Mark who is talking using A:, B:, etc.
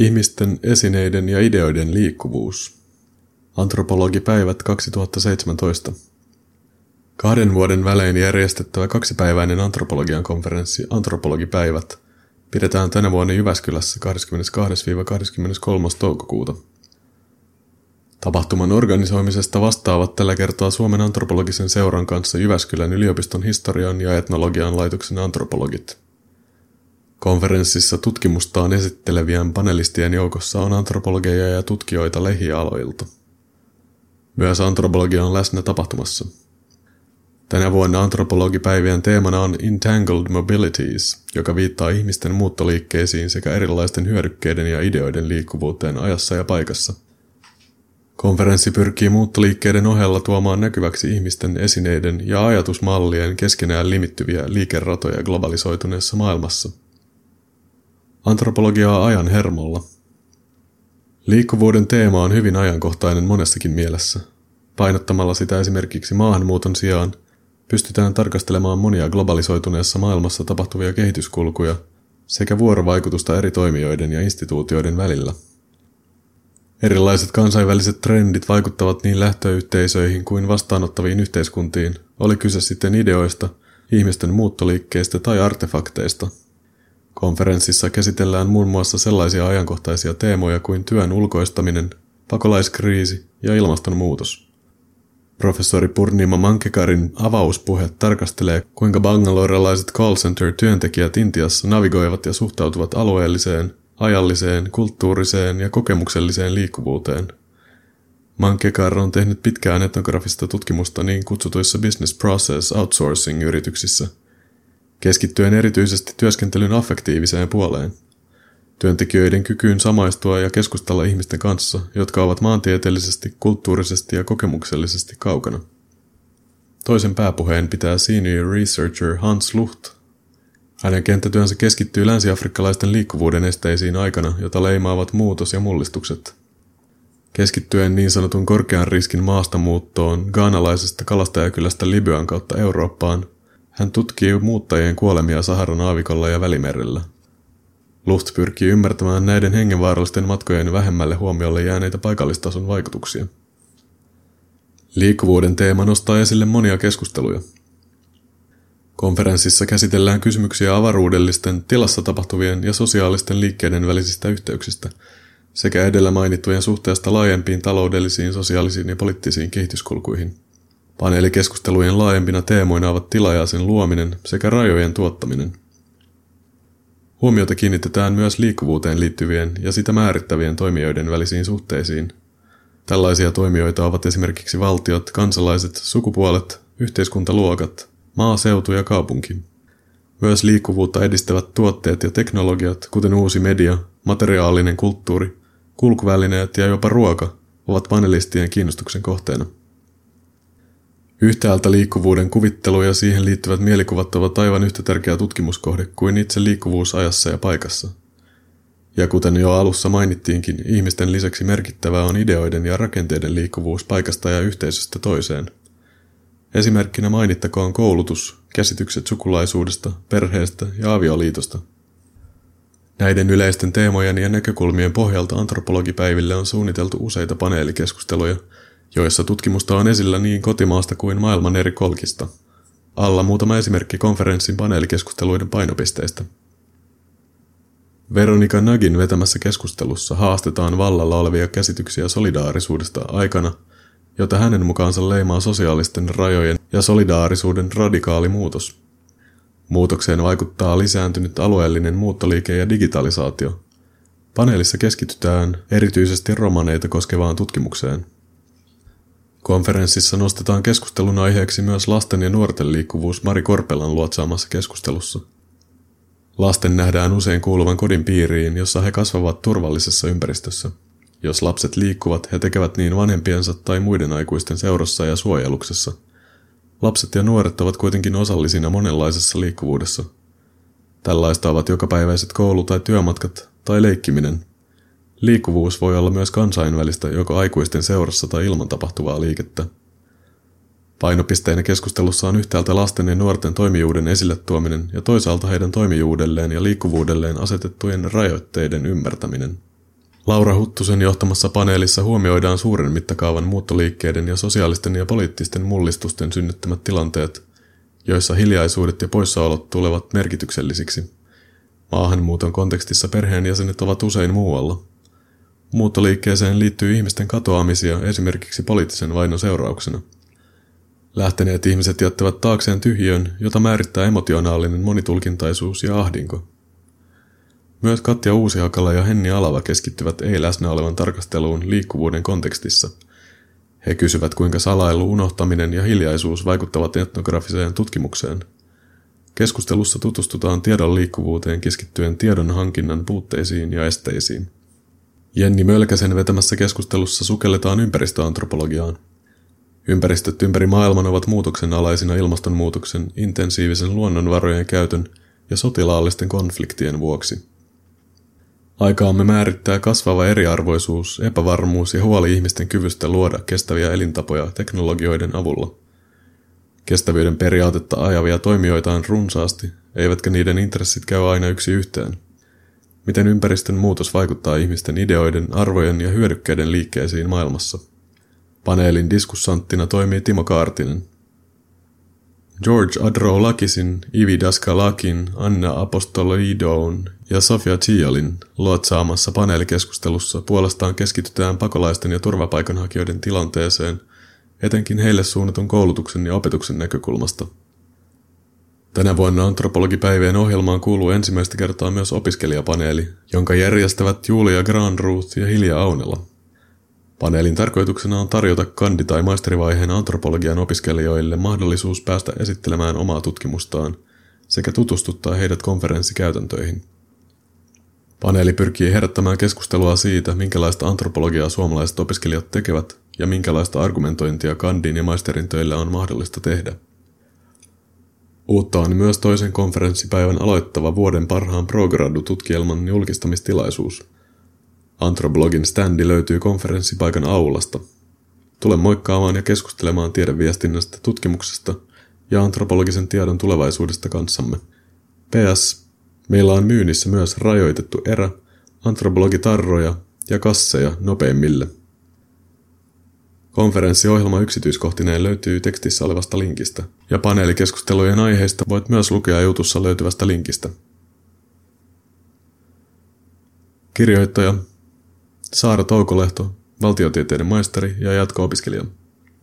A: Ihmisten, esineiden ja ideoiden liikkuvuus. Antropologipäivät 2017. Kahden vuoden välein järjestettävä kaksipäiväinen antropologian konferenssi Antropologipäivät pidetään tänä vuonna Jyväskylässä 22-23. toukokuuta. Tapahtuman organisoimisesta vastaavat tällä kertaa Suomen antropologisen seuran kanssa Jyväskylän yliopiston historian ja etnologian laitoksen antropologit. Konferenssissa tutkimustaan esittelevien panelistien joukossa on antropologeja ja tutkijoita lähialoilta. Myös antropologia on läsnä tapahtumassa. Tänä vuonna antropologipäivien teemana on Entangled Mobilities, joka viittaa ihmisten muuttoliikkeisiin sekä erilaisten hyödykkeiden ja ideoiden liikkuvuuteen ajassa ja paikassa. Konferenssi pyrkii muuttoliikkeiden ohella tuomaan näkyväksi ihmisten esineiden ja ajatusmallien keskenään limittyviä liikeratoja globalisoituneessa maailmassa – Antropologiaa ajan hermolla. Liikkuvuuden teema on hyvin ajankohtainen monessakin mielessä. Painottamalla sitä esimerkiksi maahanmuuton sijaan pystytään tarkastelemaan monia globalisoituneessa maailmassa tapahtuvia kehityskulkuja sekä vuorovaikutusta eri toimijoiden ja instituutioiden välillä. Erilaiset kansainväliset trendit vaikuttavat niin lähtöyhteisöihin kuin vastaanottaviin yhteiskuntiin, oli kyse sitten ideoista, ihmisten muuttoliikkeistä tai artefakteista – Konferenssissa käsitellään muun muassa sellaisia ajankohtaisia teemoja kuin työn ulkoistaminen, pakolaiskriisi ja ilmastonmuutos. Professori Purnima Mankekarin avauspuhe tarkastelee, kuinka bangalorelaiset call center-työntekijät Intiassa navigoivat ja suhtautuvat alueelliseen, ajalliseen, kulttuuriseen ja kokemukselliseen liikkuvuuteen. Mankekar on tehnyt pitkään etnografista tutkimusta niin kutsutuissa business process outsourcing-yrityksissä – keskittyen erityisesti työskentelyn affektiiviseen puoleen. Työntekijöiden kykyyn samaistua ja keskustella ihmisten kanssa, jotka ovat maantieteellisesti, kulttuurisesti ja kokemuksellisesti kaukana. Toisen pääpuheen pitää senior researcher Hans Lucht. Hänen kenttätyönsä keskittyy länsiafrikkalaisten liikkuvuuden esteisiin aikana, jota leimaavat muutos ja mullistukset. Keskittyen niin sanotun korkean riskin maastamuuttoon gaanalaisesta kalastajakylästä Libyan kautta Eurooppaan – hän tutkii muuttajien kuolemia Saharan aavikolla ja Välimerellä. Luft pyrkii ymmärtämään näiden hengenvaarallisten matkojen vähemmälle huomiolle jääneitä paikallistason vaikutuksia. Liikkuvuuden teema nostaa esille monia keskusteluja. Konferenssissa käsitellään kysymyksiä avaruudellisten, tilassa tapahtuvien ja sosiaalisten liikkeiden välisistä yhteyksistä sekä edellä mainittujen suhteesta laajempiin taloudellisiin, sosiaalisiin ja poliittisiin kehityskulkuihin – Paneelikeskustelujen laajempina teemoina ovat tila ja sen luominen sekä rajojen tuottaminen. Huomiota kiinnitetään myös liikkuvuuteen liittyvien ja sitä määrittävien toimijoiden välisiin suhteisiin. Tällaisia toimijoita ovat esimerkiksi valtiot, kansalaiset, sukupuolet, yhteiskuntaluokat, maaseutu ja kaupunki. Myös liikkuvuutta edistävät tuotteet ja teknologiat, kuten uusi media, materiaalinen kulttuuri, kulkuvälineet ja jopa ruoka, ovat panelistien kiinnostuksen kohteena. Yhtäältä liikkuvuuden kuvittelu ja siihen liittyvät mielikuvat ovat aivan yhtä tärkeä tutkimuskohde kuin itse liikkuvuus ajassa ja paikassa. Ja kuten jo alussa mainittiinkin, ihmisten lisäksi merkittävää on ideoiden ja rakenteiden liikkuvuus paikasta ja yhteisöstä toiseen. Esimerkkinä mainittakoon koulutus, käsitykset sukulaisuudesta, perheestä ja avioliitosta. Näiden yleisten teemojen ja näkökulmien pohjalta antropologipäiville on suunniteltu useita paneelikeskusteluja – joissa tutkimusta on esillä niin kotimaasta kuin maailman eri kolkista. Alla muutama esimerkki konferenssin paneelikeskusteluiden painopisteistä. Veronika Nagin vetämässä keskustelussa haastetaan vallalla olevia käsityksiä solidaarisuudesta aikana, jota hänen mukaansa leimaa sosiaalisten rajojen ja solidaarisuuden radikaali muutos. Muutokseen vaikuttaa lisääntynyt alueellinen muuttoliike ja digitalisaatio. Paneelissa keskitytään erityisesti romaneita koskevaan tutkimukseen – Konferenssissa nostetaan keskustelun aiheeksi myös lasten ja nuorten liikkuvuus Mari Korpelan luotsaamassa keskustelussa. Lasten nähdään usein kuuluvan kodin piiriin, jossa he kasvavat turvallisessa ympäristössä. Jos lapset liikkuvat, he tekevät niin vanhempiensa tai muiden aikuisten seurassa ja suojeluksessa. Lapset ja nuoret ovat kuitenkin osallisina monenlaisessa liikkuvuudessa. Tällaista ovat jokapäiväiset koulu- tai työmatkat tai leikkiminen, Liikkuvuus voi olla myös kansainvälistä joko aikuisten seurassa tai ilman tapahtuvaa liikettä. Painopisteenä keskustelussa on yhtäältä lasten ja nuorten toimijuuden esille tuominen ja toisaalta heidän toimijuudelleen ja liikkuvuudelleen asetettujen rajoitteiden ymmärtäminen. Laura Huttusen johtamassa paneelissa huomioidaan suuren mittakaavan muuttoliikkeiden ja sosiaalisten ja poliittisten mullistusten synnyttämät tilanteet, joissa hiljaisuudet ja poissaolot tulevat merkityksellisiksi. Maahanmuuton kontekstissa perheenjäsenet ovat usein muualla. Muuttoliikkeeseen liittyy ihmisten katoamisia esimerkiksi poliittisen vainon seurauksena. Lähteneet ihmiset jättävät taakseen tyhjön, jota määrittää emotionaalinen monitulkintaisuus ja ahdinko. Myös Katja Uusihakala ja Henni Alava keskittyvät ei-läsnä olevan tarkasteluun liikkuvuuden kontekstissa. He kysyvät, kuinka salailu, unohtaminen ja hiljaisuus vaikuttavat etnografiseen tutkimukseen. Keskustelussa tutustutaan tiedon liikkuvuuteen keskittyen tiedon hankinnan puutteisiin ja esteisiin. Jenni Mölkäsen vetämässä keskustelussa sukelletaan ympäristöantropologiaan. Ympäristöt ympäri maailman ovat muutoksen alaisina ilmastonmuutoksen, intensiivisen luonnonvarojen käytön ja sotilaallisten konfliktien vuoksi. Aikaamme määrittää kasvava eriarvoisuus, epävarmuus ja huoli ihmisten kyvystä luoda kestäviä elintapoja teknologioiden avulla. Kestävyyden periaatetta ajavia toimijoita on runsaasti, eivätkä niiden intressit käy aina yksi yhteen. Miten ympäristön muutos vaikuttaa ihmisten ideoiden, arvojen ja hyödykkeiden liikkeisiin maailmassa? Paneelin diskussanttina toimii Timo Kaartinen – George Adroulakisin, Ivi Daskalakin, Anna Apostolidoun ja Sofia Chialin luotsaamassa paneelikeskustelussa puolestaan keskitytään pakolaisten ja turvapaikanhakijoiden tilanteeseen, etenkin heille suunnatun koulutuksen ja opetuksen näkökulmasta. Tänä vuonna antropologipäivien ohjelmaan kuuluu ensimmäistä kertaa myös opiskelijapaneeli, jonka järjestävät Julia Granruth ja Hilja Aunela. Paneelin tarkoituksena on tarjota kandi- tai maisterivaiheen antropologian opiskelijoille mahdollisuus päästä esittelemään omaa tutkimustaan sekä tutustuttaa heidät konferenssikäytäntöihin. Paneeli pyrkii herättämään keskustelua siitä, minkälaista antropologiaa suomalaiset opiskelijat tekevät ja minkälaista argumentointia kandin ja maisterin töillä on mahdollista tehdä. Uutta on myös toisen konferenssipäivän aloittava vuoden parhaan progradu-tutkielman julkistamistilaisuus – Antroblogin standi löytyy konferenssipaikan aulasta. Tule moikkaamaan ja keskustelemaan tiedeviestinnästä, tutkimuksesta ja antropologisen tiedon tulevaisuudesta kanssamme. PS. Meillä on myynnissä myös rajoitettu erä, antropologitarroja ja kasseja nopeimmille. Konferenssiohjelma yksityiskohtineen löytyy tekstissä olevasta linkistä, ja paneelikeskustelujen aiheista voit myös lukea jutussa löytyvästä linkistä. Kirjoittaja Saara Toukolehto, valtiotieteiden maisteri ja jatko-opiskelija.